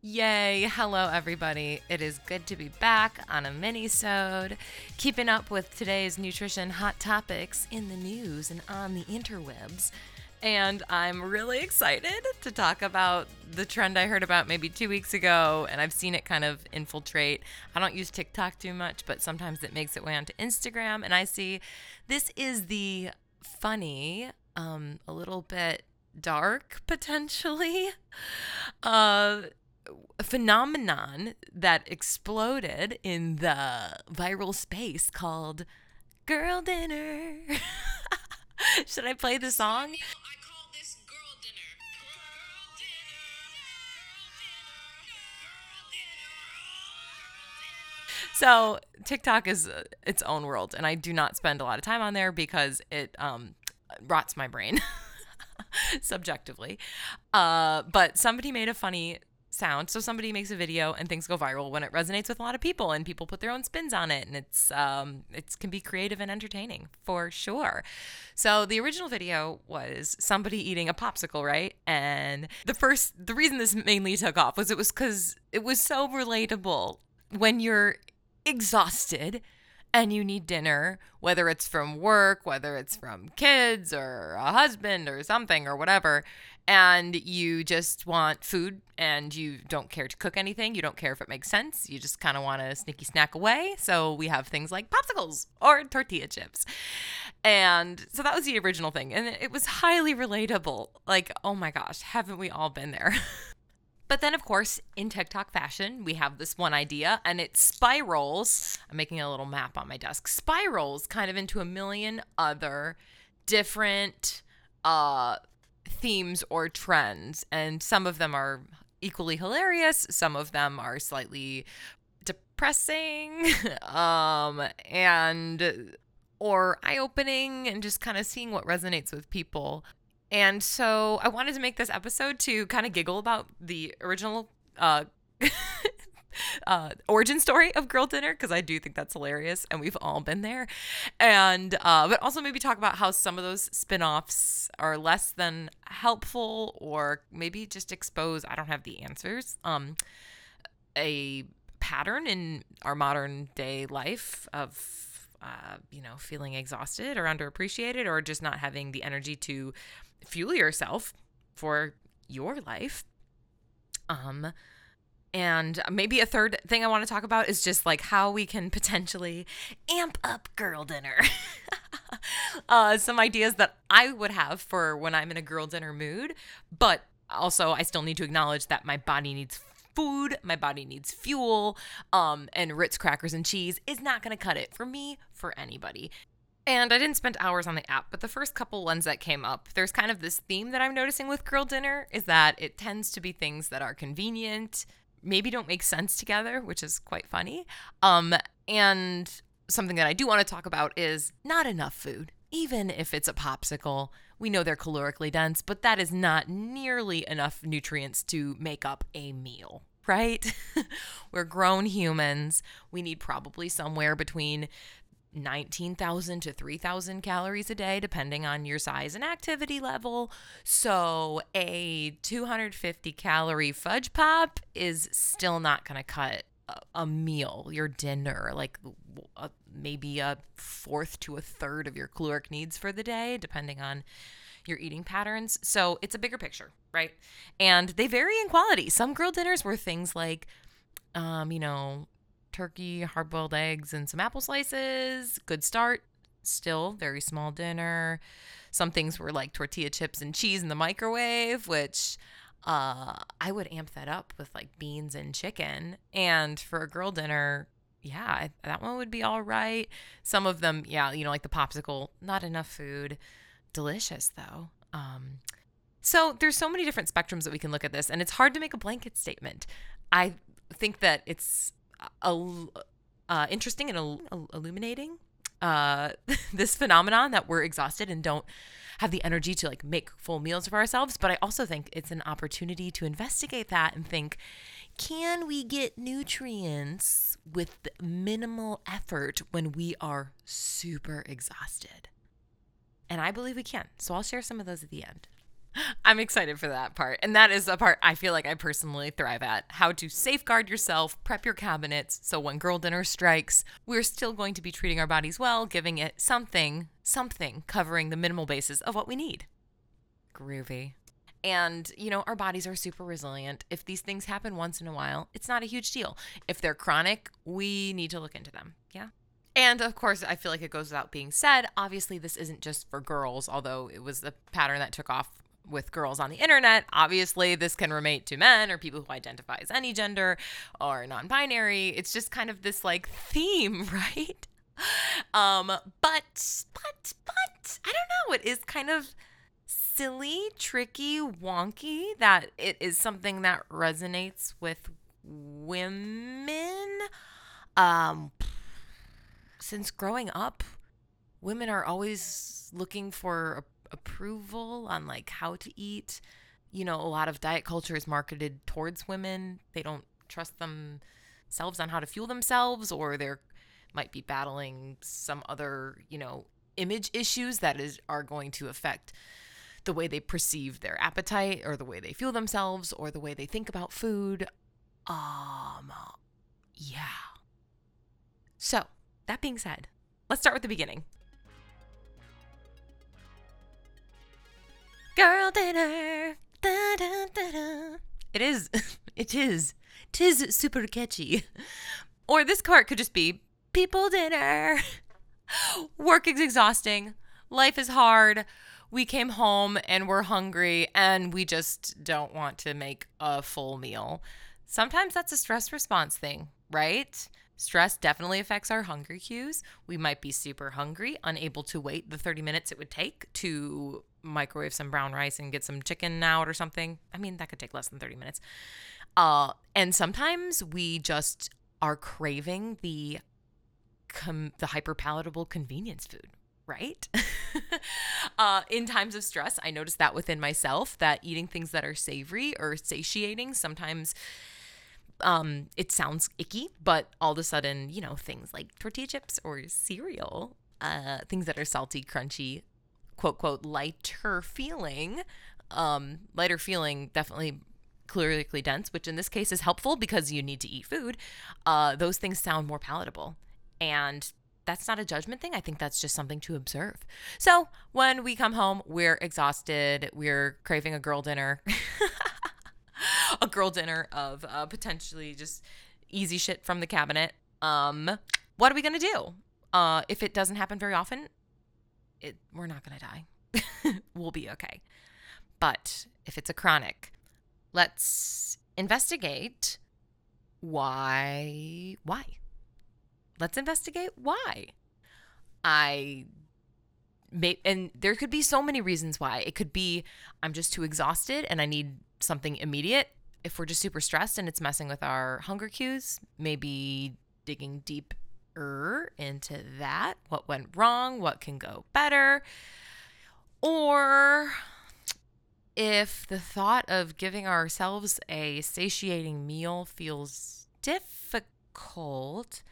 Yay! Hello, everybody. It is good to be back on a mini-sode, keeping up with today's nutrition hot topics in the news and on the interwebs. And I'm really excited to talk about the trend I heard about maybe two weeks ago, and I've seen it kind of infiltrate. I don't use TikTok too much, but sometimes it makes its way onto Instagram, and I see this is the funny, um, a little bit dark potentially. Uh, phenomenon that exploded in the viral space called girl dinner. Should I play the song? I call this girl dinner. Girl dinner. Girl dinner. Girl dinner. So TikTok is uh, its own world, and I do not spend a lot of time on there because it um, rots my brain subjectively. Uh, but somebody made a funny sound. So somebody makes a video and things go viral when it resonates with a lot of people and people put their own spins on it and it's um it can be creative and entertaining for sure. So the original video was somebody eating a popsicle, right? And the first the reason this mainly took off was it was cuz it was so relatable when you're exhausted and you need dinner, whether it's from work, whether it's from kids or a husband or something or whatever, and you just want food and you don't care to cook anything, you don't care if it makes sense, you just kind of want to sneaky snack away. So we have things like popsicles or tortilla chips. And so that was the original thing. And it was highly relatable. Like, oh my gosh, haven't we all been there? But then, of course, in TikTok fashion, we have this one idea and it spirals. I'm making a little map on my desk, spirals kind of into a million other different uh, themes or trends. And some of them are equally hilarious, some of them are slightly depressing um, and or eye-opening and just kind of seeing what resonates with people and so I wanted to make this episode to kind of giggle about the original uh, uh, origin story of Girl Dinner because I do think that's hilarious and we've all been there. And uh, but also maybe talk about how some of those spin-offs are less than helpful or maybe just expose I don't have the answers. Um a pattern in our modern day life of uh, you know, feeling exhausted or underappreciated or just not having the energy to fuel yourself for your life. Um, and maybe a third thing I want to talk about is just like how we can potentially amp up girl dinner. uh, some ideas that I would have for when I'm in a girl dinner mood, but also I still need to acknowledge that my body needs food, my body needs fuel, um, and Ritz crackers and cheese is not going to cut it for me, for anybody. And I didn't spend hours on the app, but the first couple ones that came up, there's kind of this theme that I'm noticing with Girl Dinner is that it tends to be things that are convenient, maybe don't make sense together, which is quite funny. Um, and something that I do want to talk about is not enough food. Even if it's a popsicle, we know they're calorically dense, but that is not nearly enough nutrients to make up a meal right? We're grown humans. We need probably somewhere between 19,000 to 3,000 calories a day, depending on your size and activity level. So, a 250 calorie fudge pop is still not going to cut a, meal, your dinner, like a, maybe a fourth to a third of your caloric needs for the day, depending on your eating patterns. So, it's a bigger picture, right? And they vary in quality. Some girl dinners were things like, um, you know, turkey, hard boiled eggs, and some apple slices. Good start. Still very small dinner. Some things were like tortilla chips and cheese in the microwave, which uh, I would amp that up with like beans and chicken. And for a girl dinner, yeah, that one would be all right. Some of them, yeah, you know, like the popsicle, not enough food. Delicious though. Um, so there's so many different spectrums that we can look at this, and it's hard to make a blanket statement. I think that it's uh, interesting and illuminating uh, this phenomenon that we're exhausted and don't have the energy to like make full meals for ourselves. But I also think it's an opportunity to investigate that and think, can we get nutrients with minimal effort when we are super exhausted? And I believe we can. So I'll share some of those at the end. I'm excited for that part. And that is a part I feel like I personally thrive at. How to safeguard yourself, prep your cabinets, so when girl dinner strikes, we're still going to be treating our bodies well, giving it something, something covering the minimal basis of what we need. Groovy. And, you know, our bodies are super resilient. If these things happen once in a while, it's not a huge deal. If they're chronic, we need to look into them. Yeah. And of course, I feel like it goes without being said. Obviously, this isn't just for girls, although it was the pattern that took off with girls on the internet. Obviously, this can relate to men or people who identify as any gender or non binary. It's just kind of this like theme, right? Um, but, but, but, I don't know. It is kind of silly, tricky, wonky that it is something that resonates with women. Um, since growing up, women are always looking for a- approval on like how to eat. You know, a lot of diet culture is marketed towards women. They don't trust themselves on how to fuel themselves, or they're might be battling some other, you know, image issues that is are going to affect the way they perceive their appetite or the way they feel themselves or the way they think about food. Um yeah. So, that being said, let's start with the beginning. Girl dinner. Da, da, da. It is, it is, tis super catchy. Or this part could just be people dinner. Work is exhausting. Life is hard. We came home and we're hungry and we just don't want to make a full meal. Sometimes that's a stress response thing, right? Stress definitely affects our hunger cues. We might be super hungry, unable to wait the 30 minutes it would take to microwave some brown rice and get some chicken out or something. I mean, that could take less than 30 minutes. Uh, and sometimes we just are craving the com- the hyper palatable convenience food, right? uh, in times of stress, I noticed that within myself that eating things that are savory or satiating sometimes um it sounds icky but all of a sudden you know things like tortilla chips or cereal uh things that are salty crunchy quote quote lighter feeling um lighter feeling definitely calorically dense which in this case is helpful because you need to eat food uh those things sound more palatable and that's not a judgment thing. I think that's just something to observe. So when we come home, we're exhausted, we're craving a girl dinner, a girl dinner of uh, potentially just easy shit from the cabinet. Um, what are we gonna do? Uh, if it doesn't happen very often, it we're not gonna die. we'll be okay. But if it's a chronic, let's investigate why why let's investigate why. I may, and there could be so many reasons why. It could be I'm just too exhausted and I need something immediate. If we're just super stressed and it's messing with our hunger cues, maybe digging deeper into that. What went wrong? What can go better? Or if the thought of giving ourselves a satiating meal feels difficult,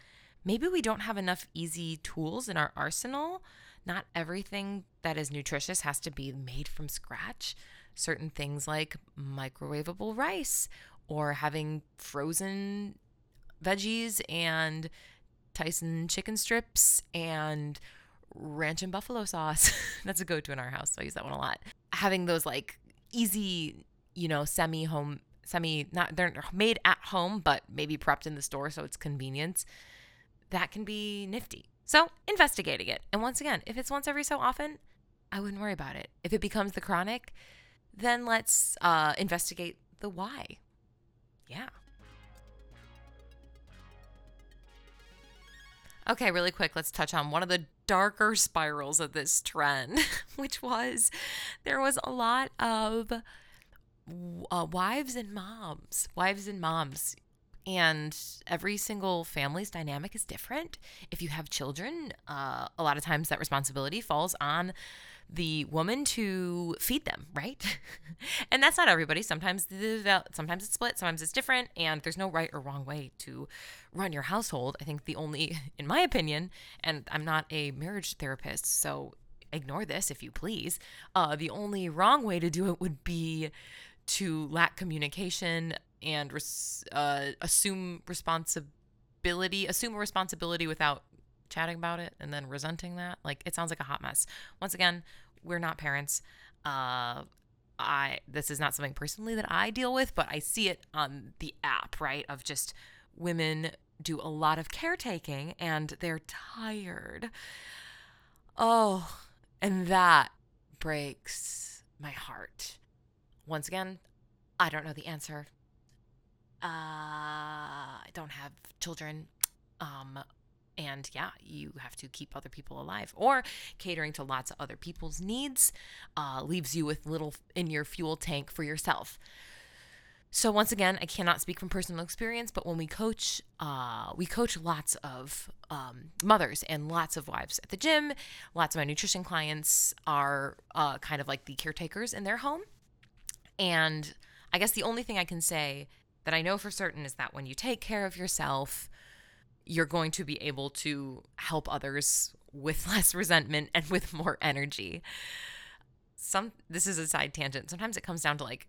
maybe we don't have enough easy tools in our arsenal. Not everything that is nutritious has to be made from scratch. Certain things like microwavable rice or having frozen veggies and Tyson chicken strips and ranch and buffalo sauce. That's a go to in our house. So I use that one a lot. Having those like easy, you know, semi home, semi, not, they're made at home, but maybe prepped in the store. So it's convenience that can be nifty. So, investigating it. And once again, if it's once every so often, I wouldn't worry about it. If it becomes the chronic, then let's uh, investigate the why. Yeah. Okay, really quick, let's touch on one of the darker spirals of this trend, which was there was a lot of uh, wives and moms, wives and moms and every single family's dynamic is different. If you have children, uh, a lot of times that responsibility falls on the woman to feed them, right? and that's not everybody. Sometimes the sometimes it's split, sometimes it's different, and there's no right or wrong way to run your household. I think the only, in my opinion, and I'm not a marriage therapist, so ignore this if you please. Uh, the only wrong way to do it would be to lack communication and res- uh, assume responsibility, assume a responsibility without chatting about it and then resenting that. Like it sounds like a hot mess. Once again, we're not parents. Uh, I this is not something personally that I deal with, but I see it on the app, right? Of just women do a lot of caretaking and they're tired. Oh, and that breaks my heart. Once again, I don't know the answer. Uh, I don't have children. Um, and yeah, you have to keep other people alive. Or catering to lots of other people's needs uh, leaves you with little in your fuel tank for yourself. So once again, I cannot speak from personal experience, but when we coach, uh, we coach lots of um, mothers and lots of wives at the gym. Lots of my nutrition clients are uh, kind of like the caretakers in their home. And I guess the only thing I can say that I know for certain is that when you take care of yourself, you're going to be able to help others with less resentment and with more energy. Some this is a side tangent. Sometimes it comes down to like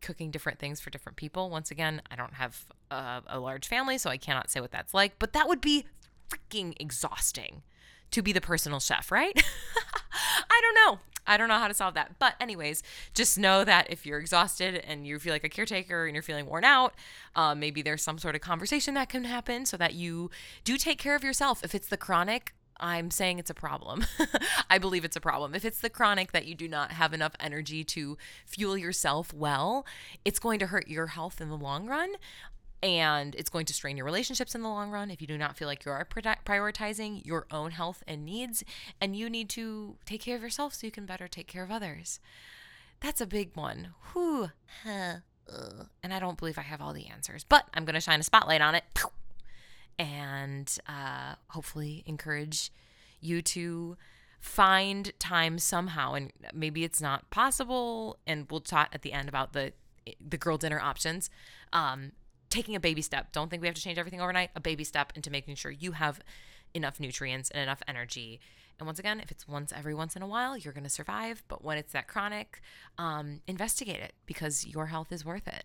cooking different things for different people. Once again, I don't have a, a large family, so I cannot say what that's like, but that would be freaking exhausting to be the personal chef, right? I don't know. I don't know how to solve that. But, anyways, just know that if you're exhausted and you feel like a caretaker and you're feeling worn out, uh, maybe there's some sort of conversation that can happen so that you do take care of yourself. If it's the chronic, I'm saying it's a problem. I believe it's a problem. If it's the chronic that you do not have enough energy to fuel yourself well, it's going to hurt your health in the long run and it's going to strain your relationships in the long run. If you do not feel like you are prioritizing your own health and needs and you need to take care of yourself so you can better take care of others. That's a big one. Whew. and i don't believe i have all the answers but i'm going to shine a spotlight on it. And uh, hopefully encourage you to find time somehow. And maybe it's not possible and we'll talk at the end about the the girl dinner options. Um, taking a baby step. Don't think we have to change everything overnight. A baby step into making sure you have enough nutrients and enough energy. And once again, if it's once every once in a while, you're going to survive. But when it's that chronic, um, investigate it because your health is worth it.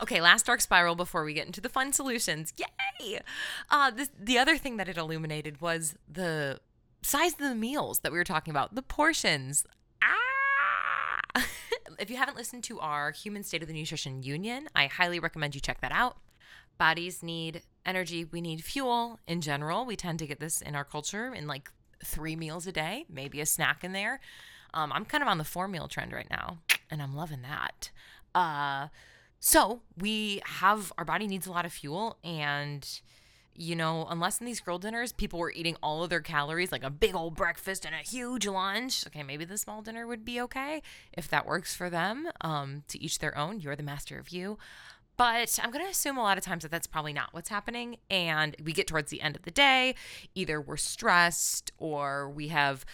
Okay, last dark spiral before we get into the fun solutions. Yay! Uh, this, the other thing that it illuminated was the size of the meals that we were talking about, the portions if you haven't listened to our Human State of the Nutrition Union, I highly recommend you check that out. Bodies need energy, we need fuel in general. We tend to get this in our culture in like three meals a day, maybe a snack in there. Um, I'm kind of on the four meal trend right now, and I'm loving that. Uh, so we have our body needs a lot of fuel, and you know, unless in these girl dinners people were eating all of their calories, like a big old breakfast and a huge lunch, okay, maybe the small dinner would be okay if that works for them. Um, to each their own. You're the master of you. But I'm going to assume a lot of times that that's probably not what's happening. And we get towards the end of the day, either we're stressed or we have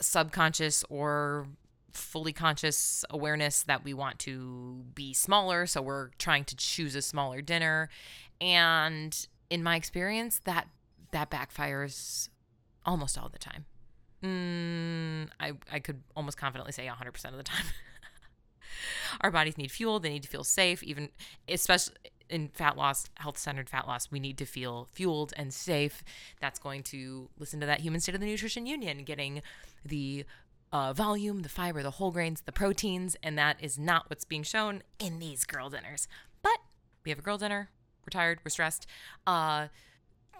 subconscious or fully conscious awareness that we want to be smaller. So we're trying to choose a smaller dinner. And in my experience, that that backfires almost all the time. Mm, I I could almost confidently say 100% of the time. Our bodies need fuel. They need to feel safe. Even especially in fat loss, health centered fat loss, we need to feel fueled and safe. That's going to listen to that human state of the nutrition union, getting the uh, volume, the fiber, the whole grains, the proteins, and that is not what's being shown in these girl dinners. But we have a girl dinner we're tired, we're stressed. Uh,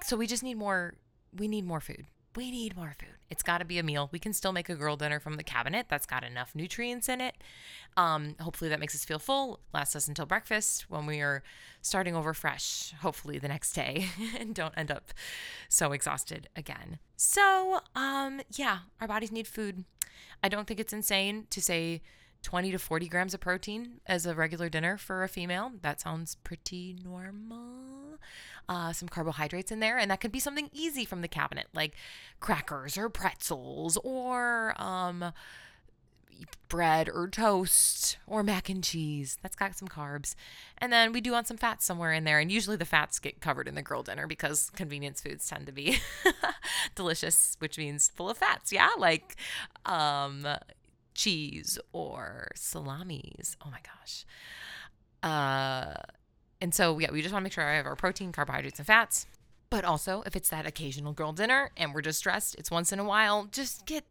so we just need more. We need more food. We need more food. It's got to be a meal. We can still make a girl dinner from the cabinet that's got enough nutrients in it. Um, hopefully, that makes us feel full, lasts us until breakfast when we are starting over fresh, hopefully, the next day, and don't end up so exhausted again. So, um, yeah, our bodies need food. I don't think it's insane to say 20 to 40 grams of protein as a regular dinner for a female. That sounds pretty normal. Uh, some carbohydrates in there, and that could be something easy from the cabinet, like crackers or pretzels or um, bread or toast or mac and cheese. That's got some carbs. And then we do want some fats somewhere in there. And usually the fats get covered in the girl dinner because convenience foods tend to be delicious, which means full of fats. Yeah. Like um, cheese or salamis. Oh my gosh. Uh, and so, yeah, we just want to make sure I have our protein, carbohydrates, and fats. But also, if it's that occasional girl dinner and we're just stressed, it's once in a while, just get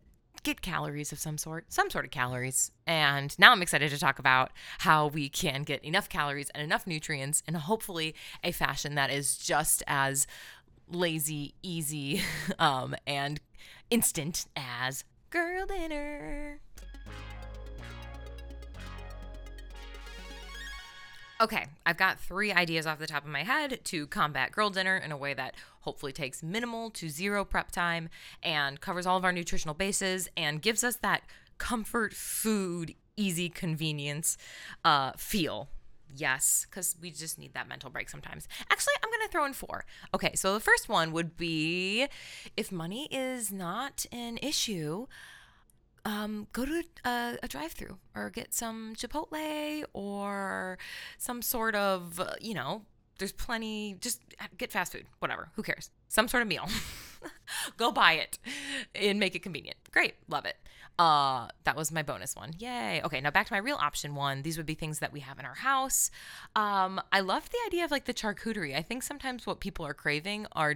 get calories of some sort, some sort of calories. And now I'm excited to talk about how we can get enough calories and enough nutrients in hopefully a fashion that is just as lazy, easy, um, and instant as girl dinner. Okay, I've got three ideas off the top of my head to combat girl dinner in a way that hopefully takes minimal to zero prep time and covers all of our nutritional bases and gives us that comfort food, easy convenience uh, feel. Yes, because we just need that mental break sometimes. Actually, I'm going to throw in four. Okay, so the first one would be if money is not an issue, um, go to a, a drive-through or get some Chipotle or some sort of, uh, you know, there's plenty. Just get fast food, whatever. Who cares? Some sort of meal. go buy it and make it convenient. Great, love it. Uh, that was my bonus one. Yay. Okay, now back to my real option one. These would be things that we have in our house. Um, I love the idea of like the charcuterie. I think sometimes what people are craving are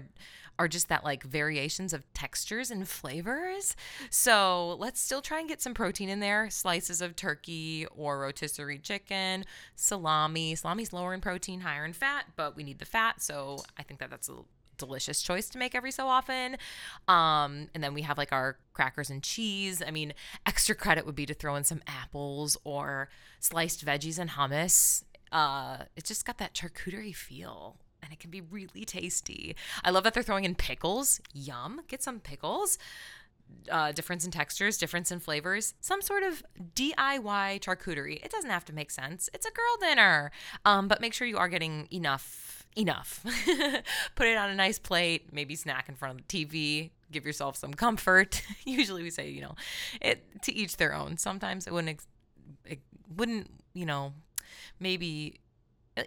are just that like variations of textures and flavors. So let's still try and get some protein in there. Slices of turkey or rotisserie chicken, salami. Salami's lower in protein, higher in fat, but we need the fat. So I think that that's a delicious choice to make every so often. Um, and then we have like our crackers and cheese. I mean, extra credit would be to throw in some apples or sliced veggies and hummus. Uh, it's just got that charcuterie feel and it can be really tasty. I love that they're throwing in pickles. Yum. Get some pickles. Uh, difference in textures, difference in flavors, some sort of DIY charcuterie. It doesn't have to make sense. It's a girl dinner. Um, but make sure you are getting enough, enough. Put it on a nice plate, maybe snack in front of the TV. Give yourself some comfort. Usually we say, you know, it to each their own. Sometimes it wouldn't, it wouldn't, you know, maybe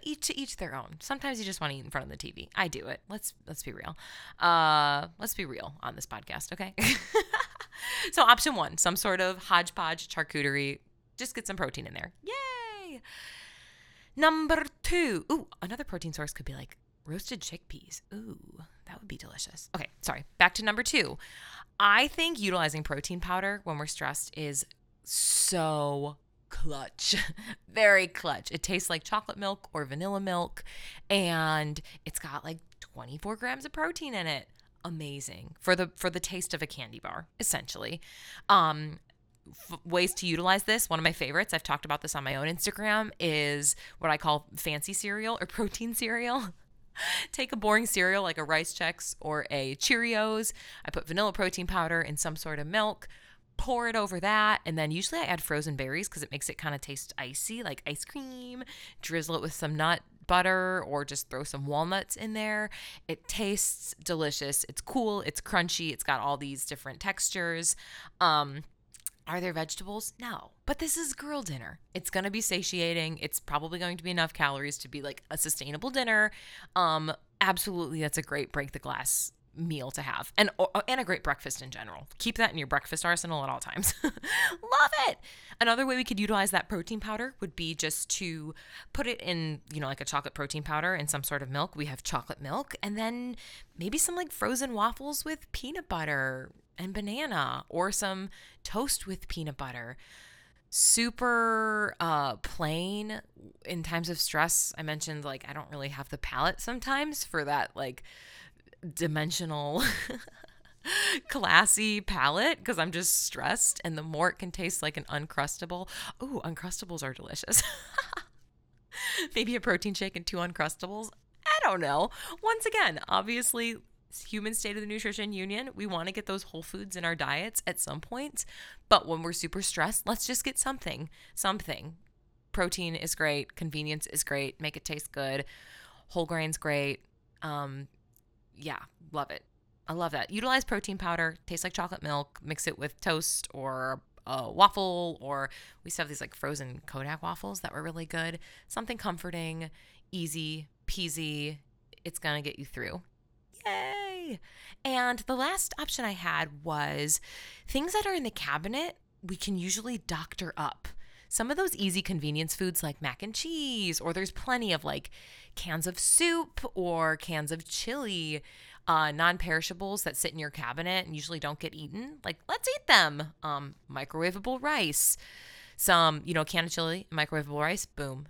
each to each their own. Sometimes you just want to eat in front of the TV. I do it. Let's let's be real. Uh, let's be real on this podcast, okay? so option one, some sort of hodgepodge charcuterie. Just get some protein in there. Yay! Number two. Ooh, another protein source could be like roasted chickpeas. Ooh, that would be delicious. Okay, sorry. Back to number two. I think utilizing protein powder when we're stressed is so clutch. Very clutch. It tastes like chocolate milk or vanilla milk, and it's got like 24 grams of protein in it. Amazing for the for the taste of a candy bar, essentially. Um, f- ways to utilize this. One of my favorites. I've talked about this on my own Instagram. Is what I call fancy cereal or protein cereal. Take a boring cereal like a Rice Chex or a Cheerios. I put vanilla protein powder in some sort of milk pour it over that. And then usually I add frozen berries because it makes it kind of taste icy, like ice cream. Drizzle it with some nut butter or just throw some walnuts in there. It tastes delicious. It's cool. It's crunchy. It's got all these different textures. Um, are there vegetables? No. But this is girl dinner. It's going to be satiating. It's probably going to be enough calories to be like a sustainable dinner. Um absolutely that's a great break the glass meal to have and and a great breakfast in general. Keep that in your breakfast arsenal at all times. Love it. Another way we could utilize that protein powder would be just to put it in, you know, like a chocolate protein powder in some sort of milk. We have chocolate milk and then maybe some like frozen waffles with peanut butter and banana or some toast with peanut butter super uh plain in times of stress i mentioned like i don't really have the palate sometimes for that like dimensional classy palate because I'm just stressed and the more it can taste like an uncrustable. Oh, uncrustables are delicious. Maybe a protein shake and two uncrustables. I don't know. Once again, obviously human state of the nutrition union we want to get those whole foods in our diets at some point but when we're super stressed let's just get something something protein is great convenience is great make it taste good whole grains great um, yeah, love it. I love that. Utilize protein powder, tastes like chocolate milk, mix it with toast or a waffle, or we to have these like frozen Kodiak waffles that were really good. Something comforting, easy, peasy. It's gonna get you through. Yay! And the last option I had was things that are in the cabinet, we can usually doctor up. Some of those easy convenience foods like mac and cheese, or there's plenty of like cans of soup or cans of chili, uh, non perishables that sit in your cabinet and usually don't get eaten. Like, let's eat them. Um, microwavable rice, some, you know, can of chili, microwavable rice, boom,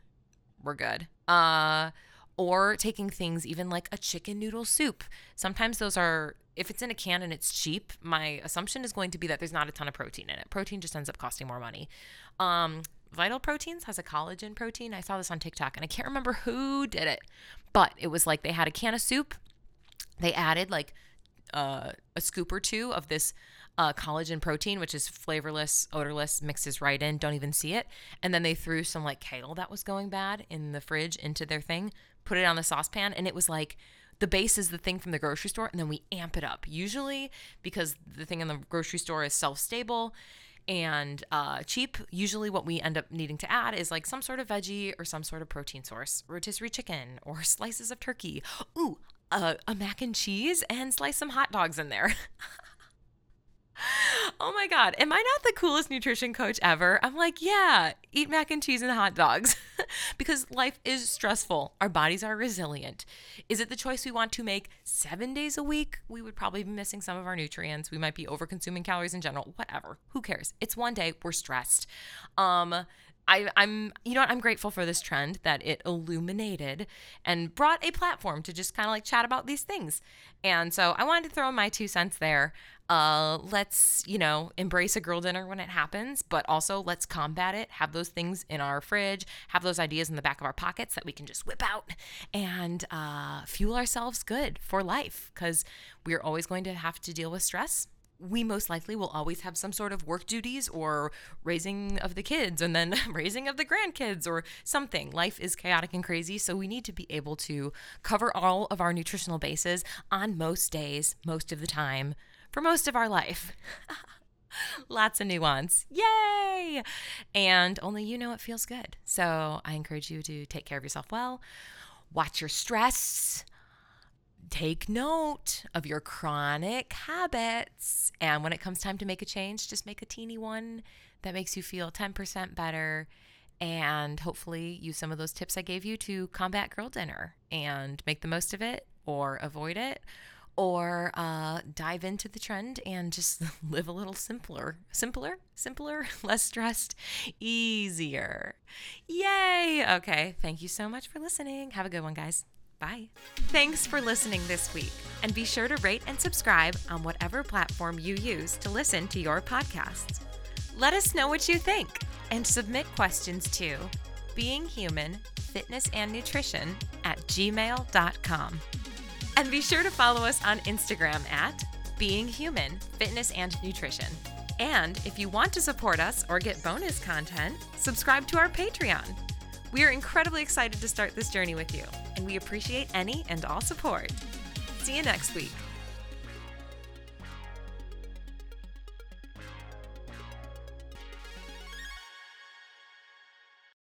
we're good. Uh, or taking things even like a chicken noodle soup. Sometimes those are, if it's in a can and it's cheap, my assumption is going to be that there's not a ton of protein in it. Protein just ends up costing more money. Um, Vital Proteins has a collagen protein. I saw this on TikTok and I can't remember who did it, but it was like they had a can of soup. They added like uh, a scoop or two of this uh, collagen protein, which is flavorless, odorless, mixes right in, don't even see it. And then they threw some like kale that was going bad in the fridge into their thing, put it on the saucepan, and it was like the base is the thing from the grocery store, and then we amp it up. Usually, because the thing in the grocery store is self stable and uh, cheap, usually what we end up needing to add is like some sort of veggie or some sort of protein source, rotisserie chicken or slices of turkey. Ooh, uh, a mac and cheese and slice some hot dogs in there. oh my God. Am I not the coolest nutrition coach ever? I'm like, yeah, eat mac and cheese and hot dogs because life is stressful. Our bodies are resilient. Is it the choice we want to make seven days a week? We would probably be missing some of our nutrients. We might be over consuming calories in general. Whatever. Who cares? It's one day. We're stressed. Um, I, I'm, you know what? I'm grateful for this trend that it illuminated and brought a platform to just kind of like chat about these things. And so I wanted to throw in my two cents there. Uh, let's, you know, embrace a girl dinner when it happens, but also let's combat it. Have those things in our fridge, have those ideas in the back of our pockets that we can just whip out and uh, fuel ourselves good for life because we're always going to have to deal with stress we most likely will always have some sort of work duties or raising of the kids and then raising of the grandkids or something. Life is chaotic and crazy, so we need to be able to cover all of our nutritional bases on most days, most of the time, for most of our life. Lots of nuance. Yay! And only you know it feels good. So I encourage you to take care of yourself well, watch your stress take note of your chronic habits. And when it comes time to make a change, just make a teeny one that makes you feel 10% better. And hopefully, use some of those tips I gave you to combat girl dinner and make the most of it or avoid it or uh, dive into the trend and just live a little simpler, simpler, simpler, less stressed, easier. Yay! Okay, thank you so much for listening. Have a good one, guys. Bye. Thanks for listening this week, and be sure to rate and subscribe on whatever platform you use to listen to your podcasts. Let us know what you think and submit questions to beinghumanfitnessandnutrition human, fitness and nutrition at gmail.com. And be sure to follow us on Instagram at being human, fitness and nutrition. And if you want to support us or get bonus content, subscribe to our Patreon. We are incredibly excited to start this journey with you, and we appreciate any and all support. See you next week.